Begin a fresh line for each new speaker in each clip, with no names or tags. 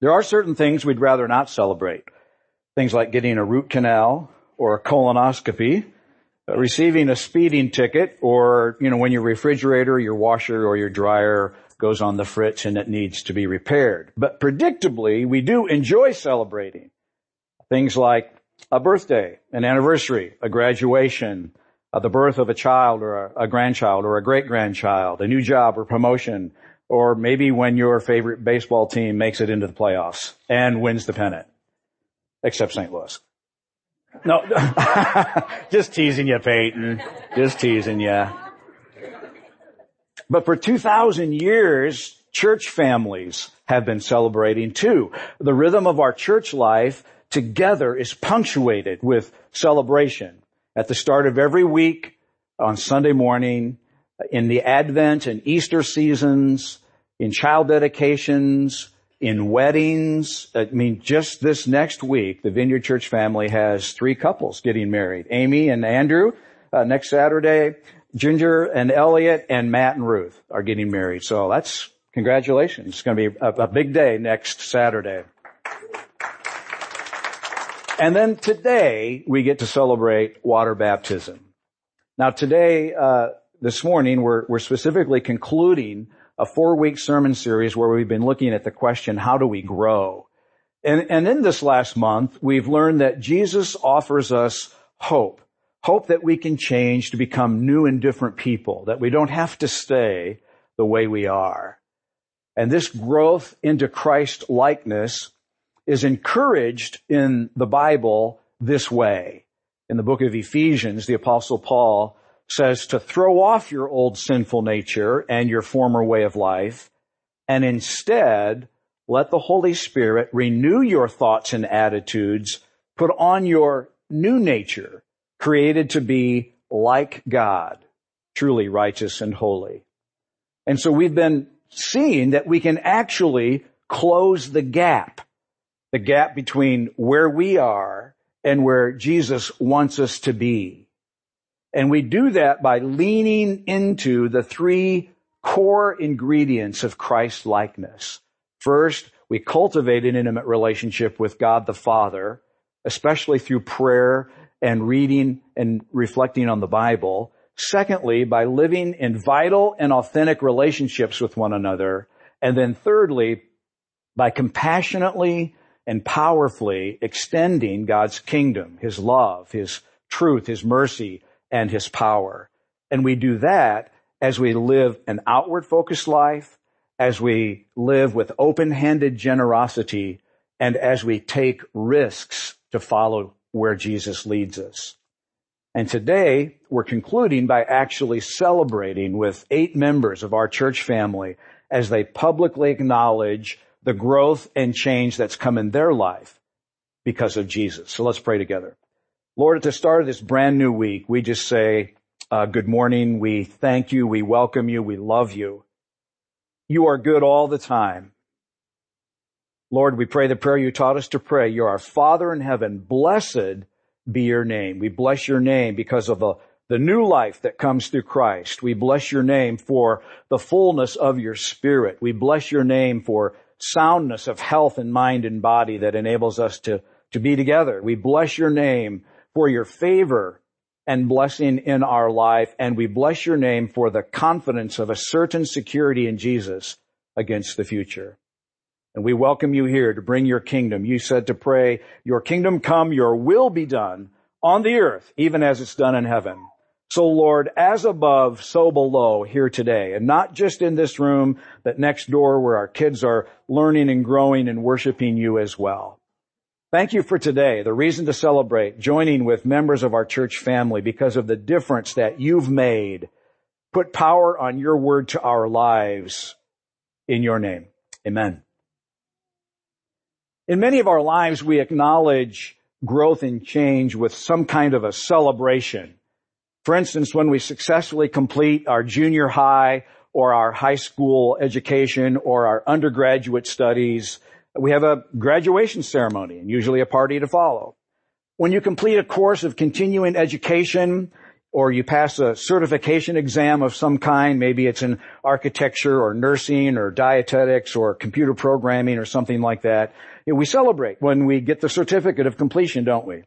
There are certain things we'd rather not celebrate. Things like getting a root canal or a colonoscopy, uh, receiving a speeding ticket, or, you know, when your refrigerator, your washer, or your dryer goes on the fritz and it needs to be repaired. But predictably, we do enjoy celebrating things like a birthday, an anniversary, a graduation, uh, the birth of a child or a, a grandchild or a great grandchild, a new job or promotion, or maybe when your favorite baseball team makes it into the playoffs and wins the pennant. Except St. Louis. No, just teasing you, Peyton. Just teasing you. But for 2,000 years, church families have been celebrating too. The rhythm of our church life together is punctuated with celebration. At the start of every week, on Sunday morning, in the Advent and Easter seasons, in child dedications, in weddings. I mean, just this next week, the Vineyard Church family has three couples getting married. Amy and Andrew, uh, next Saturday, Ginger and Elliot, and Matt and Ruth are getting married. So that's, congratulations. It's going to be a, a big day next Saturday. And then today, we get to celebrate water baptism. Now today, uh, this morning, we're, we're specifically concluding a four week sermon series where we've been looking at the question, how do we grow? And, and in this last month, we've learned that Jesus offers us hope. Hope that we can change to become new and different people, that we don't have to stay the way we are. And this growth into Christ likeness is encouraged in the Bible this way. In the book of Ephesians, the apostle Paul says to throw off your old sinful nature and your former way of life, and instead let the Holy Spirit renew your thoughts and attitudes, put on your new nature, created to be like God, truly righteous and holy. And so we've been seeing that we can actually close the gap, the gap between where we are and where Jesus wants us to be. And we do that by leaning into the three core ingredients of Christ likeness. First, we cultivate an intimate relationship with God the Father, especially through prayer and reading and reflecting on the Bible. Secondly, by living in vital and authentic relationships with one another. And then thirdly, by compassionately and powerfully extending God's kingdom, His love, His truth, His mercy, and his power. And we do that as we live an outward focused life, as we live with open-handed generosity, and as we take risks to follow where Jesus leads us. And today we're concluding by actually celebrating with eight members of our church family as they publicly acknowledge the growth and change that's come in their life because of Jesus. So let's pray together. Lord, at the start of this brand new week, we just say, uh, good morning. We thank you. We welcome you. We love you. You are good all the time. Lord, we pray the prayer you taught us to pray. You're our Father in heaven. Blessed be your name. We bless your name because of the, the new life that comes through Christ. We bless your name for the fullness of your spirit. We bless your name for soundness of health and mind and body that enables us to, to be together. We bless your name for your favor and blessing in our life. And we bless your name for the confidence of a certain security in Jesus against the future. And we welcome you here to bring your kingdom. You said to pray, your kingdom come, your will be done on the earth, even as it's done in heaven. So Lord, as above, so below here today, and not just in this room, but next door where our kids are learning and growing and worshiping you as well. Thank you for today, the reason to celebrate, joining with members of our church family because of the difference that you've made. Put power on your word to our lives in your name. Amen. In many of our lives, we acknowledge growth and change with some kind of a celebration. For instance, when we successfully complete our junior high or our high school education or our undergraduate studies, we have a graduation ceremony and usually a party to follow. When you complete a course of continuing education, or you pass a certification exam of some kind. Maybe it's in architecture or nursing or dietetics or computer programming or something like that, we celebrate when we get the certificate of completion, don't we?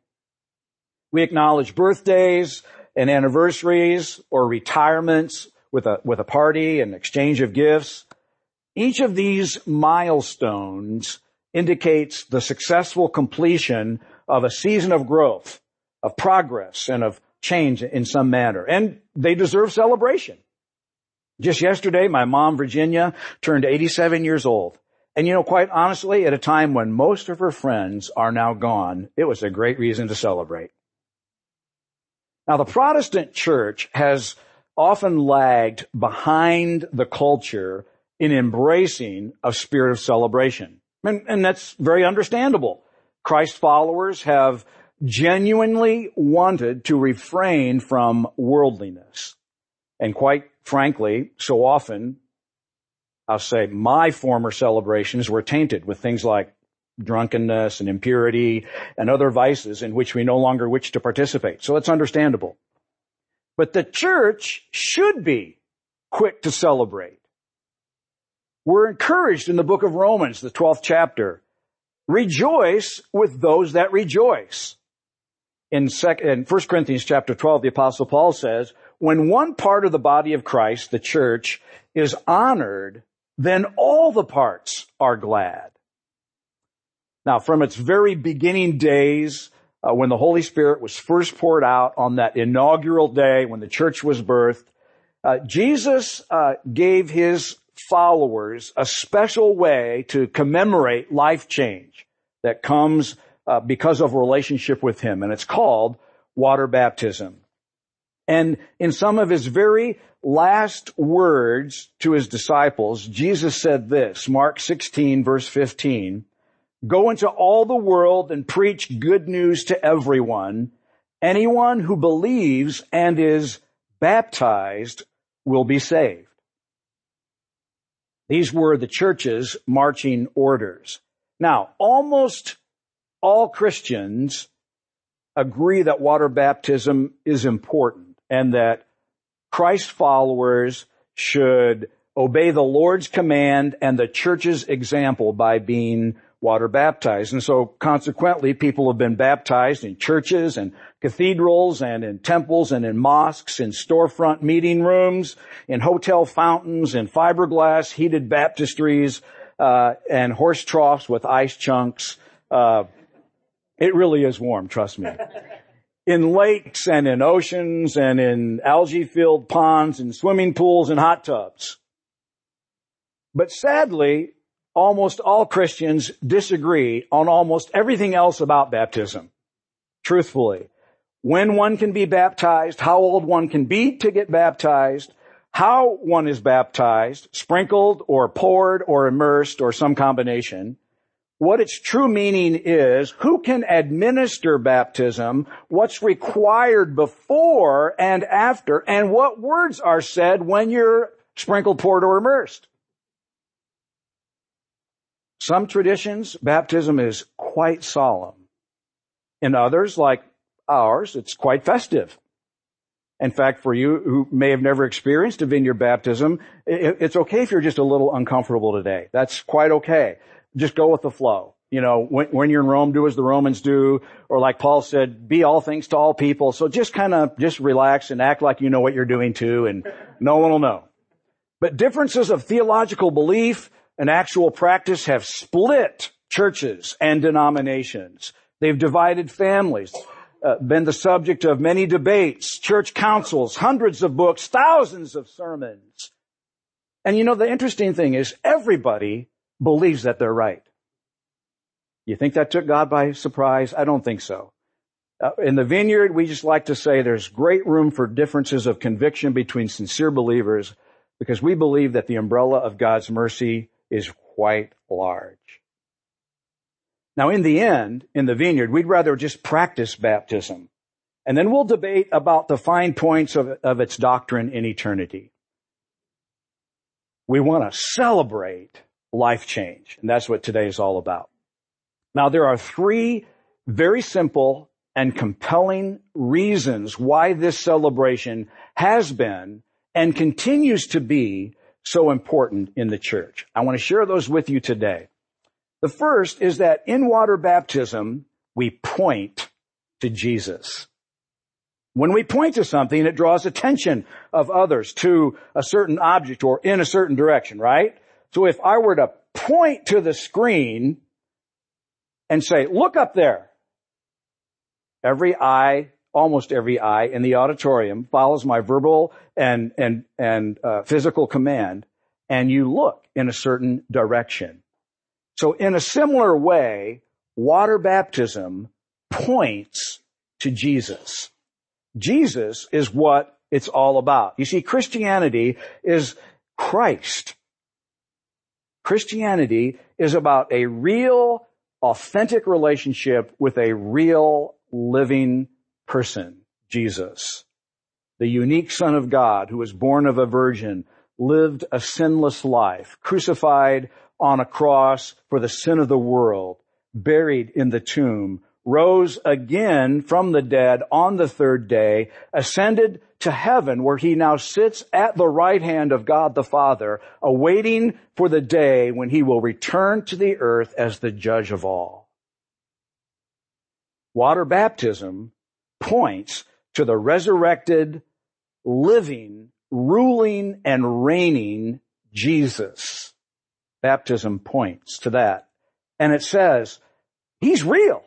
We acknowledge birthdays and anniversaries or retirements with a, with a party and exchange of gifts. Each of these milestones indicates the successful completion of a season of growth, of progress, and of change in some manner. And they deserve celebration. Just yesterday, my mom, Virginia, turned 87 years old. And you know, quite honestly, at a time when most of her friends are now gone, it was a great reason to celebrate. Now, the Protestant church has often lagged behind the culture in embracing a spirit of celebration. And, and that's very understandable. Christ followers have genuinely wanted to refrain from worldliness. And quite frankly, so often, I'll say my former celebrations were tainted with things like drunkenness and impurity and other vices in which we no longer wish to participate. So it's understandable. But the church should be quick to celebrate. We're encouraged in the book of Romans, the 12th chapter. Rejoice with those that rejoice. In, sec- in 1 Corinthians chapter 12, the apostle Paul says, when one part of the body of Christ, the church, is honored, then all the parts are glad. Now, from its very beginning days, uh, when the Holy Spirit was first poured out on that inaugural day when the church was birthed, uh, Jesus uh, gave his followers a special way to commemorate life change that comes uh, because of relationship with him, and it's called water baptism. And in some of his very last words to his disciples, Jesus said this, Mark 16 verse 15, Go into all the world and preach good news to everyone. Anyone who believes and is baptized will be saved. These were the church's marching orders. Now, almost all Christians agree that water baptism is important and that Christ followers should obey the Lord's command and the church's example by being water baptized. And so consequently, people have been baptized in churches and cathedrals and in temples and in mosques, in storefront meeting rooms, in hotel fountains, in fiberglass heated baptistries, uh, and horse troughs with ice chunks. Uh, it really is warm, trust me. In lakes and in oceans and in algae filled ponds and swimming pools and hot tubs. But sadly, almost all Christians disagree on almost everything else about baptism. Truthfully. When one can be baptized, how old one can be to get baptized, how one is baptized, sprinkled or poured or immersed or some combination, what its true meaning is, who can administer baptism, what's required before and after, and what words are said when you're sprinkled, poured, or immersed. Some traditions, baptism is quite solemn. In others, like ours, it's quite festive. In fact, for you who may have never experienced a vineyard baptism, it's okay if you're just a little uncomfortable today. That's quite okay. Just go with the flow. You know, when, when you're in Rome, do as the Romans do, or like Paul said, be all things to all people. So just kind of, just relax and act like you know what you're doing too, and no one will know. But differences of theological belief, and actual practice have split churches and denominations. They've divided families, uh, been the subject of many debates, church councils, hundreds of books, thousands of sermons. And you know, the interesting thing is everybody believes that they're right. You think that took God by surprise? I don't think so. Uh, in the vineyard, we just like to say there's great room for differences of conviction between sincere believers because we believe that the umbrella of God's mercy is quite large. Now in the end, in the vineyard, we'd rather just practice baptism. And then we'll debate about the fine points of, of its doctrine in eternity. We want to celebrate life change. And that's what today is all about. Now there are three very simple and compelling reasons why this celebration has been and continues to be so important in the church. I want to share those with you today. The first is that in water baptism, we point to Jesus. When we point to something, it draws attention of others to a certain object or in a certain direction, right? So if I were to point to the screen and say, look up there, every eye, almost every eye in the auditorium follows my verbal and, and, and uh, physical command, and you look in a certain direction. So in a similar way, water baptism points to Jesus. Jesus is what it's all about. You see, Christianity is Christ. Christianity is about a real, authentic relationship with a real, living person, Jesus. The unique Son of God who was born of a virgin, lived a sinless life, crucified on a cross for the sin of the world, buried in the tomb, rose again from the dead on the third day, ascended to heaven where he now sits at the right hand of God the Father, awaiting for the day when he will return to the earth as the judge of all. Water baptism points to the resurrected, living, ruling, and reigning Jesus. Baptism points to that. And it says, He's real.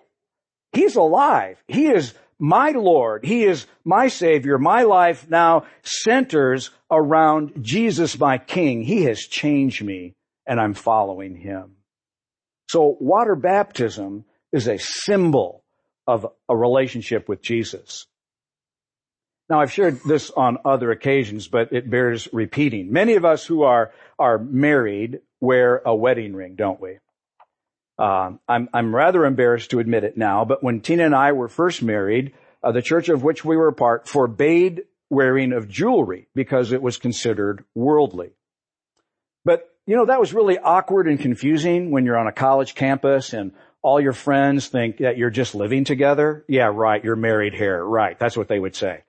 He's alive. He is my Lord. He is my Savior. My life now centers around Jesus, my King. He has changed me and I'm following Him. So water baptism is a symbol of a relationship with Jesus. Now I've shared this on other occasions, but it bears repeating. Many of us who are, are married wear a wedding ring, don't we? Um, I'm, I'm rather embarrassed to admit it now, but when Tina and I were first married, uh, the church of which we were a part forbade wearing of jewelry because it was considered worldly. But, you know, that was really awkward and confusing when you're on a college campus and all your friends think that you're just living together. Yeah, right. You're married here. Right. That's what they would say.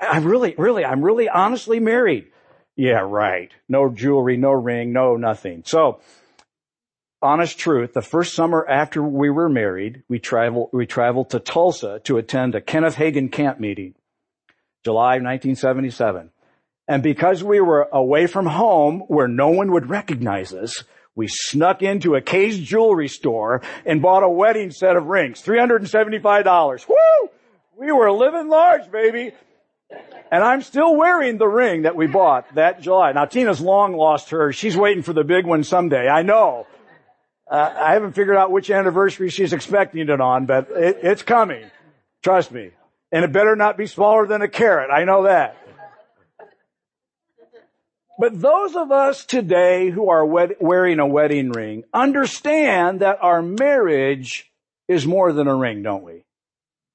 I'm really, really, I'm really honestly married. Yeah, right. No jewelry, no ring, no nothing. So, honest truth, the first summer after we were married, we traveled, we traveled to Tulsa to attend a Kenneth Hagin camp meeting, July 1977. And because we were away from home where no one would recognize us, we snuck into a jewelry store and bought a wedding set of rings. $375. Woo! We were living large, baby. And I'm still wearing the ring that we bought that July. Now Tina's long lost her. She's waiting for the big one someday. I know. Uh, I haven't figured out which anniversary she's expecting it on, but it, it's coming. Trust me. And it better not be smaller than a carat. I know that. But those of us today who are wed- wearing a wedding ring understand that our marriage is more than a ring, don't we?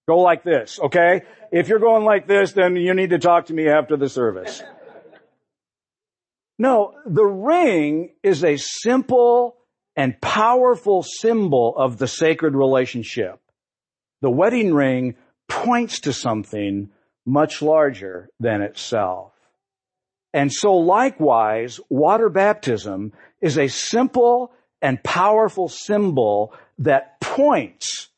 Go like this, okay? If you're going like this, then you need to talk to me after the service. No, the ring is a simple and powerful symbol of the sacred relationship. The wedding ring points to something much larger than itself. And so likewise, water baptism is a simple and powerful symbol that points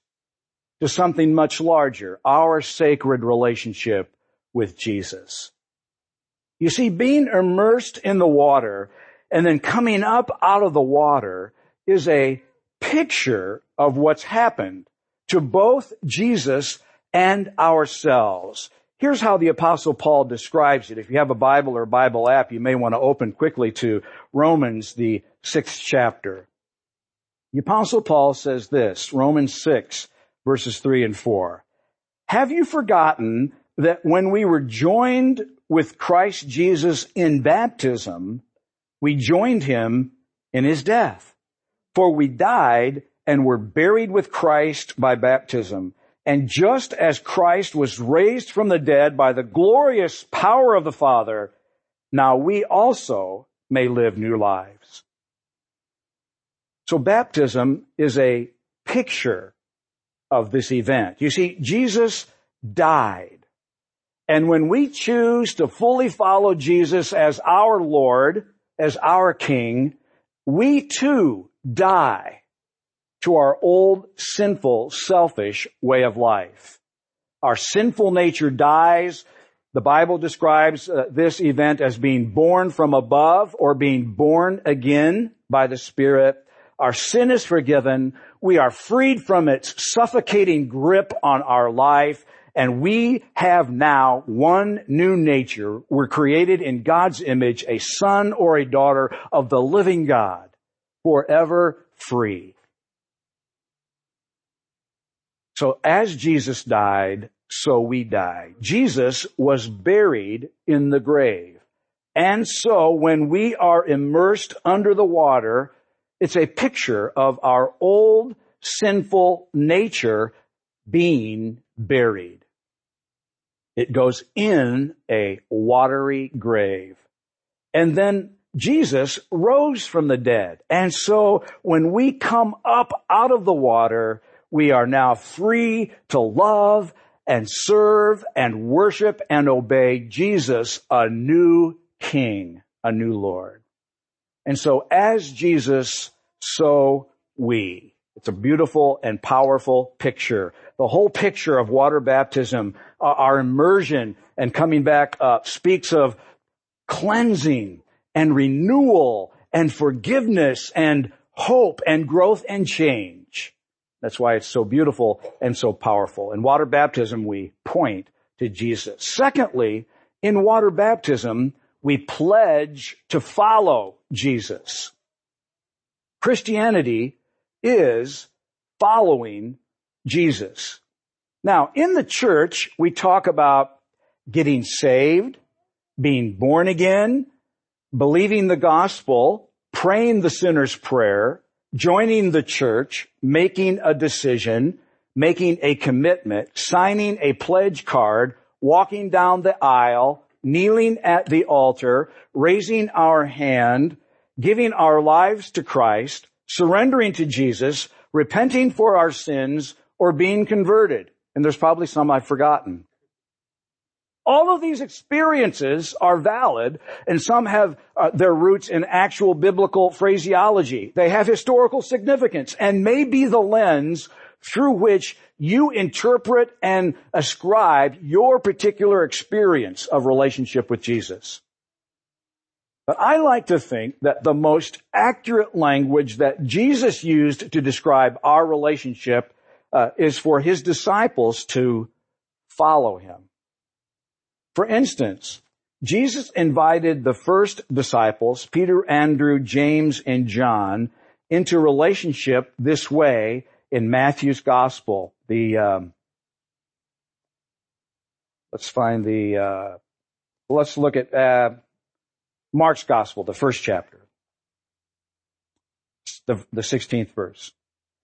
to something much larger, our sacred relationship with Jesus. You see, being immersed in the water and then coming up out of the water is a picture of what's happened to both Jesus and ourselves. Here's how the apostle Paul describes it. If you have a Bible or a Bible app, you may want to open quickly to Romans, the sixth chapter. The apostle Paul says this, Romans 6 verses 3 and 4. Have you forgotten that when we were joined with Christ Jesus in baptism, we joined him in his death? For we died and were buried with Christ by baptism and just as Christ was raised from the dead by the glorious power of the Father, now we also may live new lives. So baptism is a picture of this event. You see, Jesus died. And when we choose to fully follow Jesus as our Lord, as our King, we too die to our old sinful, selfish way of life. Our sinful nature dies. The Bible describes uh, this event as being born from above or being born again by the Spirit. Our sin is forgiven. We are freed from its suffocating grip on our life. And we have now one new nature. We're created in God's image, a son or a daughter of the living God, forever free. So as Jesus died, so we die. Jesus was buried in the grave. And so when we are immersed under the water, it's a picture of our old sinful nature being buried. It goes in a watery grave. And then Jesus rose from the dead. And so when we come up out of the water, we are now free to love and serve and worship and obey Jesus, a new King, a new Lord. And so as Jesus, so we. It's a beautiful and powerful picture. The whole picture of water baptism, uh, our immersion and coming back up speaks of cleansing and renewal and forgiveness and hope and growth and change. That's why it's so beautiful and so powerful. In water baptism, we point to Jesus. Secondly, in water baptism, we pledge to follow Jesus. Christianity is following Jesus. Now, in the church, we talk about getting saved, being born again, believing the gospel, praying the sinner's prayer, joining the church, making a decision, making a commitment, signing a pledge card, walking down the aisle, kneeling at the altar, raising our hand, giving our lives to Christ, surrendering to Jesus, repenting for our sins, or being converted. And there's probably some I've forgotten. All of these experiences are valid and some have uh, their roots in actual biblical phraseology. They have historical significance and may be the lens through which you interpret and ascribe your particular experience of relationship with Jesus. But I like to think that the most accurate language that Jesus used to describe our relationship uh, is for his disciples to follow him. For instance, Jesus invited the first disciples, Peter, Andrew, James, and John, into relationship this way in Matthew's gospel. The, um, let's find the, uh, let's look at, uh, Mark's gospel, the first chapter. The, the 16th verse.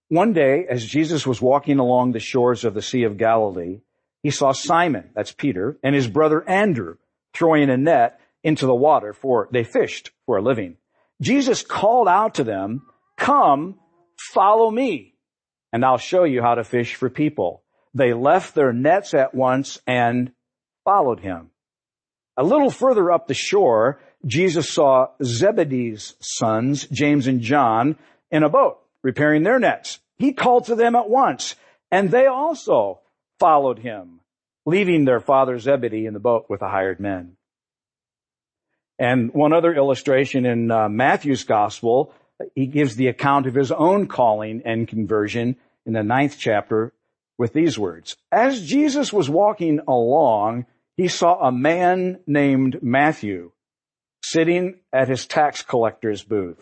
One day, as Jesus was walking along the shores of the Sea of Galilee, he saw Simon, that's Peter, and his brother Andrew throwing a net into the water for they fished for a living. Jesus called out to them, come, follow me, and I'll show you how to fish for people. They left their nets at once and followed him. A little further up the shore, Jesus saw Zebedee's sons, James and John, in a boat repairing their nets. He called to them at once, and they also followed him, leaving their father Zebedee in the boat with the hired men. And one other illustration in uh, Matthew's gospel, he gives the account of his own calling and conversion in the ninth chapter with these words. As Jesus was walking along, he saw a man named Matthew sitting at his tax collector's booth.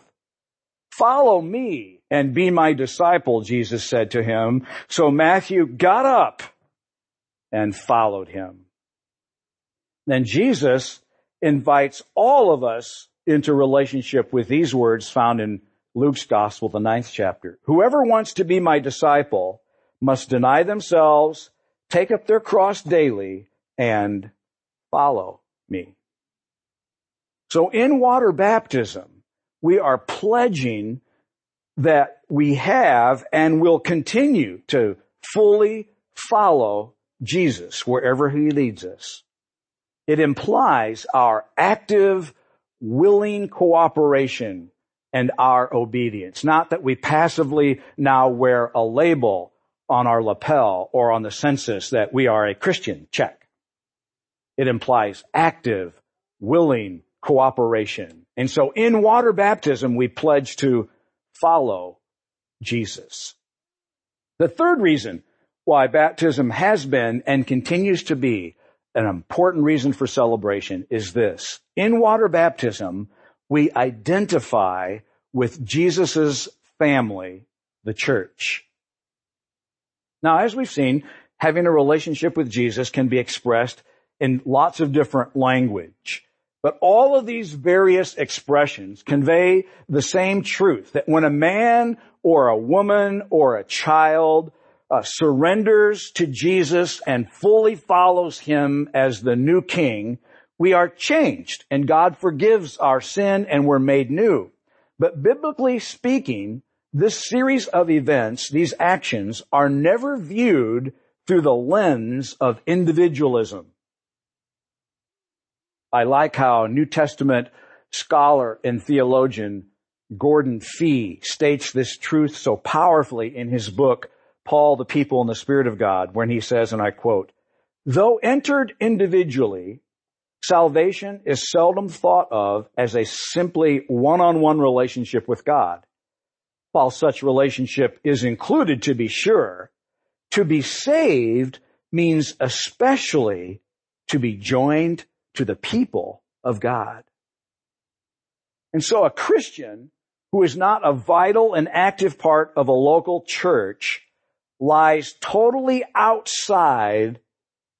Follow me and be my disciple, Jesus said to him. So Matthew got up and followed him. Then Jesus invites all of us into relationship with these words found in Luke's gospel, the ninth chapter. Whoever wants to be my disciple must deny themselves, take up their cross daily, and follow me. So in water baptism, we are pledging that we have and will continue to fully follow Jesus wherever he leads us. It implies our active, willing cooperation and our obedience. Not that we passively now wear a label on our lapel or on the census that we are a Christian. Check. It implies active, willing cooperation. And so in water baptism, we pledge to follow Jesus. The third reason why baptism has been and continues to be an important reason for celebration is this. In water baptism, we identify with Jesus' family, the church. Now, as we've seen, having a relationship with Jesus can be expressed in lots of different language. But all of these various expressions convey the same truth that when a man or a woman or a child uh, surrenders to Jesus and fully follows him as the new king, we are changed and God forgives our sin and we're made new. But biblically speaking, this series of events, these actions are never viewed through the lens of individualism. I like how New Testament scholar and theologian Gordon Fee states this truth so powerfully in his book, Paul, the People and the Spirit of God, when he says, and I quote, though entered individually, salvation is seldom thought of as a simply one-on-one relationship with God. While such relationship is included to be sure, to be saved means especially to be joined to the people of God. And so a Christian who is not a vital and active part of a local church lies totally outside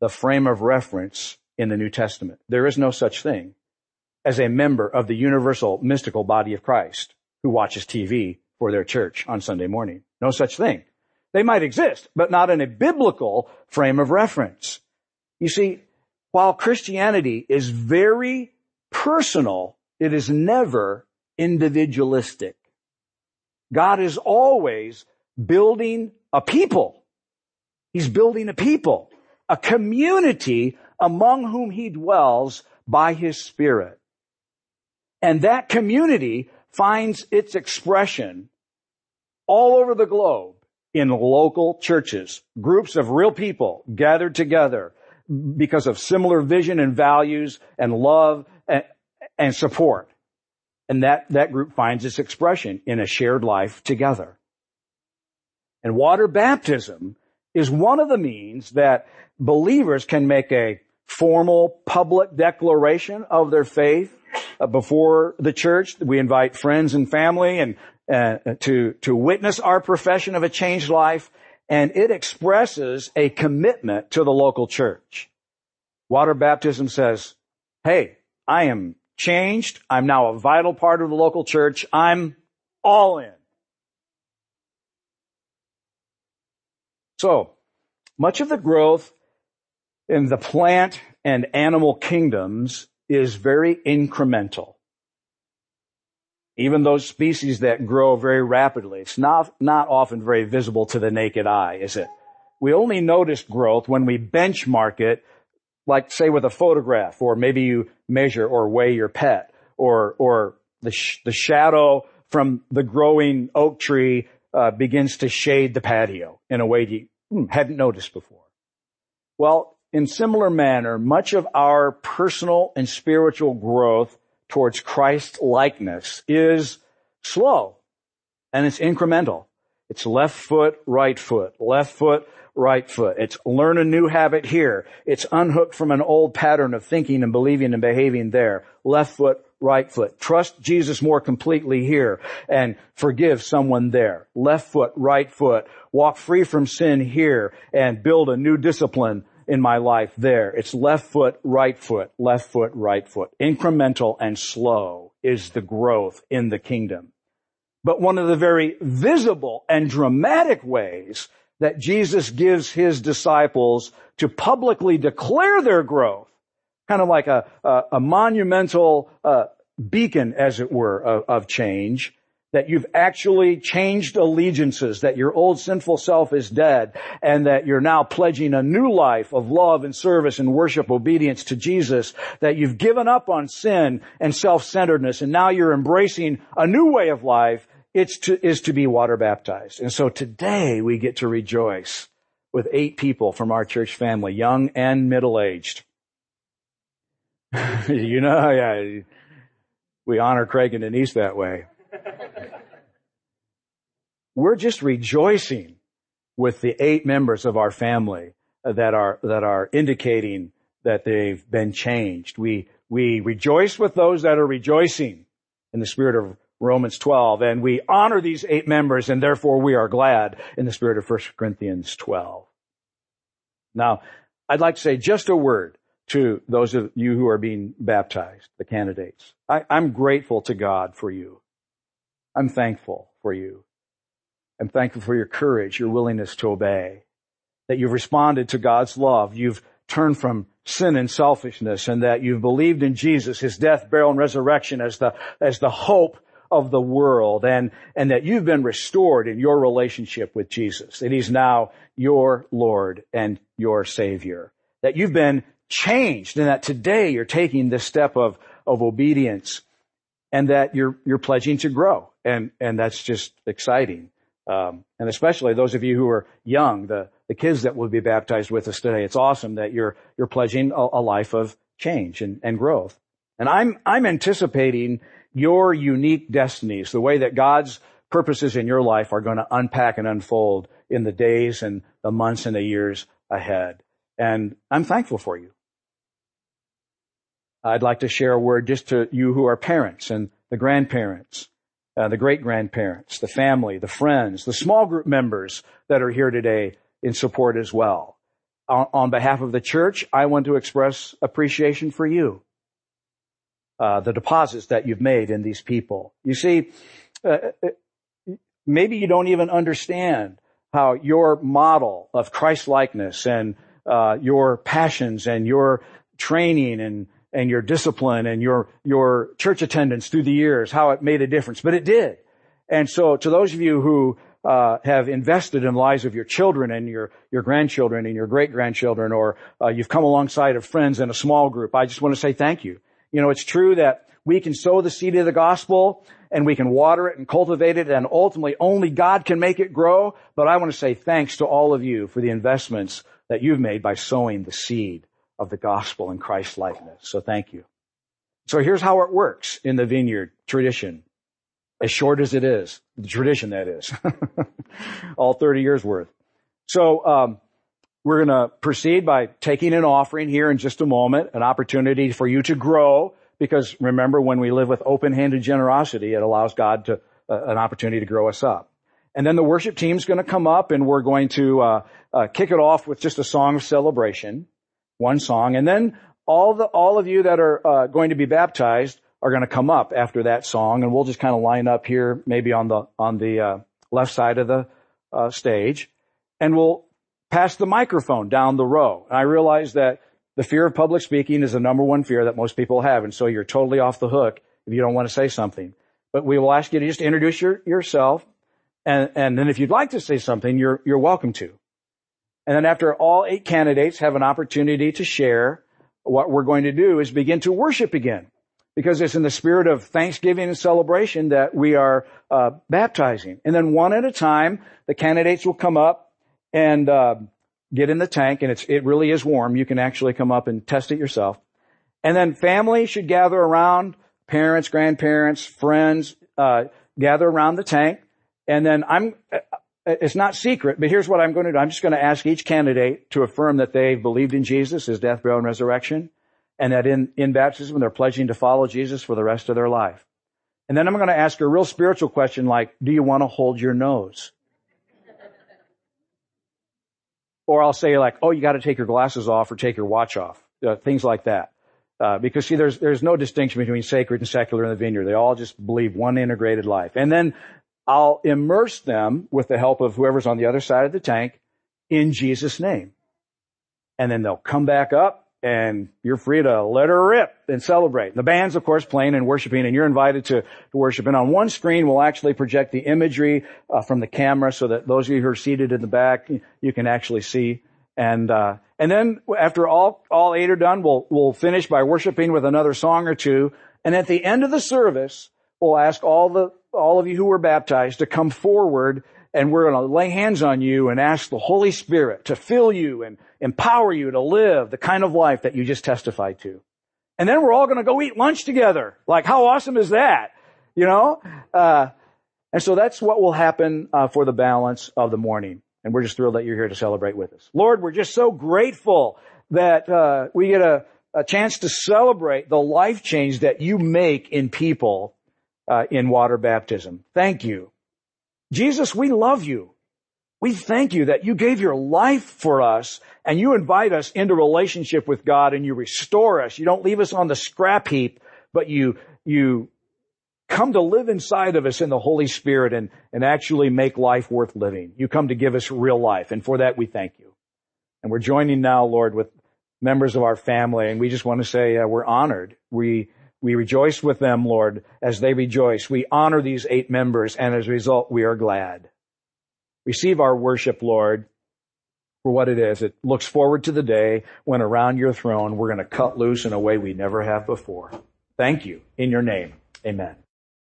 the frame of reference in the New Testament. There is no such thing as a member of the universal mystical body of Christ who watches TV for their church on Sunday morning. No such thing. They might exist, but not in a biblical frame of reference. You see, while Christianity is very personal, it is never individualistic. God is always building a people. He's building a people, a community among whom he dwells by his spirit. And that community finds its expression all over the globe in local churches, groups of real people gathered together because of similar vision and values and love and, and support. And that, that group finds its expression in a shared life together. And water baptism is one of the means that believers can make a formal public declaration of their faith uh, before the church. We invite friends and family and uh, to to witness our profession of a changed life and it expresses a commitment to the local church. Water baptism says, hey, I am changed. I'm now a vital part of the local church. I'm all in. So, much of the growth in the plant and animal kingdoms is very incremental even those species that grow very rapidly, it's not, not often very visible to the naked eye, is it? We only notice growth when we benchmark it, like say with a photograph, or maybe you measure or weigh your pet, or, or the, sh- the shadow from the growing oak tree uh, begins to shade the patio in a way you hmm, hadn't noticed before. Well, in similar manner, much of our personal and spiritual growth towards Christ likeness is slow and it's incremental. It's left foot, right foot, left foot, right foot. It's learn a new habit here. It's unhooked from an old pattern of thinking and believing and behaving there. Left foot, right foot. Trust Jesus more completely here and forgive someone there. Left foot, right foot. Walk free from sin here and build a new discipline in my life there. It's left foot, right foot, left foot, right foot. Incremental and slow is the growth in the kingdom. But one of the very visible and dramatic ways that Jesus gives his disciples to publicly declare their growth, kind of like a, a, a monumental uh, beacon, as it were, of, of change, that you've actually changed allegiances, that your old sinful self is dead, and that you're now pledging a new life of love and service and worship, obedience to Jesus, that you've given up on sin and self-centeredness, and now you're embracing a new way of life, it's to, is to be water baptized. And so today we get to rejoice with eight people from our church family, young and middle-aged. you know, yeah, we honor Craig and Denise that way. We're just rejoicing with the eight members of our family that are, that are indicating that they've been changed. We, we rejoice with those that are rejoicing in the spirit of Romans 12, and we honor these eight members, and therefore we are glad in the spirit of 1 Corinthians 12. Now, I'd like to say just a word to those of you who are being baptized, the candidates. I, I'm grateful to God for you. I'm thankful for you. I'm thankful for your courage, your willingness to obey, that you've responded to God's love. You've turned from sin and selfishness and that you've believed in Jesus, His death, burial, and resurrection as the, as the hope of the world and, and that you've been restored in your relationship with Jesus, that He's now your Lord and your Savior, that you've been changed and that today you're taking this step of, of obedience and that you're, you're pledging to grow. And, and that's just exciting. Um, and especially those of you who are young, the, the kids that will be baptized with us today, it's awesome that you're, you're pledging a, a life of change and, and growth. And I'm, I'm anticipating your unique destinies, the way that God's purposes in your life are going to unpack and unfold in the days and the months and the years ahead. And I'm thankful for you. I'd like to share a word just to you who are parents and the grandparents, uh, the great grandparents, the family, the friends, the small group members that are here today in support as well. On, on behalf of the church, I want to express appreciation for you. Uh, the deposits that you've made in these people. You see, uh, uh maybe you don't even understand how your model of Christ likeness and uh, your passions and your training and and your discipline and your, your church attendance through the years, how it made a difference. But it did. And so to those of you who uh, have invested in lives of your children and your, your grandchildren and your great grandchildren, or uh, you've come alongside of friends in a small group, I just want to say thank you. You know, it's true that we can sow the seed of the gospel and we can water it and cultivate it and ultimately only God can make it grow. But I want to say thanks to all of you for the investments that you've made by sowing the seed of the gospel and Christ likeness. So thank you. So here's how it works in the vineyard tradition. As short as it is, the tradition that is, all 30 years worth. So, um, we're going to proceed by taking an offering here in just a moment, an opportunity for you to grow, because remember, when we live with open-handed generosity, it allows God to uh, an opportunity to grow us up. And then the worship team's going to come up, and we're going to uh, uh, kick it off with just a song of celebration one song, and then all the all of you that are uh, going to be baptized are going to come up after that song, and we'll just kind of line up here, maybe on the on the uh, left side of the uh, stage, and we'll pass the microphone down the row. And I realize that the fear of public speaking is the number one fear that most people have, and so you're totally off the hook if you don't want to say something. But we will ask you to just introduce your, yourself, and, and then if you'd like to say something, you're you're welcome to. And then after all eight candidates have an opportunity to share, what we're going to do is begin to worship again. Because it's in the spirit of thanksgiving and celebration that we are uh, baptizing. And then one at a time, the candidates will come up and uh, get in the tank, and it's it really is warm. You can actually come up and test it yourself. And then family should gather around, parents, grandparents, friends, uh, gather around the tank. And then I'm it's not secret, but here's what I'm going to do. I'm just going to ask each candidate to affirm that they believed in Jesus, his death, burial, and resurrection, and that in, in baptism they're pledging to follow Jesus for the rest of their life. And then I'm going to ask a real spiritual question like, do you want to hold your nose? or I'll say like, oh, you got to take your glasses off or take your watch off. Uh, things like that. Uh, because see, there's there's no distinction between sacred and secular in the vineyard. They all just believe one integrated life. And then I'll immerse them with the help of whoever's on the other side of the tank in Jesus' name. And then they'll come back up and you're free to let her rip and celebrate. The band's of course playing and worshiping and you're invited to, to worship. And on one screen we'll actually project the imagery uh, from the camera so that those of you who are seated in the back, you can actually see. And, uh, and then after all, all eight are done, we'll, we'll finish by worshiping with another song or two. And at the end of the service, we'll ask all the, all of you who were baptized to come forward and we're going to lay hands on you and ask the Holy Spirit to fill you and empower you to live the kind of life that you just testified to. And then we're all going to go eat lunch together. Like, how awesome is that? You know? Uh, and so that's what will happen uh, for the balance of the morning. And we're just thrilled that you're here to celebrate with us. Lord, we're just so grateful that uh, we get a, a, chance to celebrate the life change that you make in people uh, in water baptism. Thank you. Jesus, we love you. We thank you that you gave your life for us and you invite us into relationship with God and you restore us. You don't leave us on the scrap heap, but you, you come to live inside of us in the Holy Spirit and, and actually make life worth living. You come to give us real life. And for that we thank you. And we're joining now, Lord, with members of our family. And we just want to say uh, we're honored. We, we rejoice with them, Lord, as they rejoice. We honor these eight members, and as a result, we are glad. Receive our worship, Lord, for what it is. It looks forward to the day when around your throne we're going to cut loose in a way we never have before. Thank you. In your name, amen.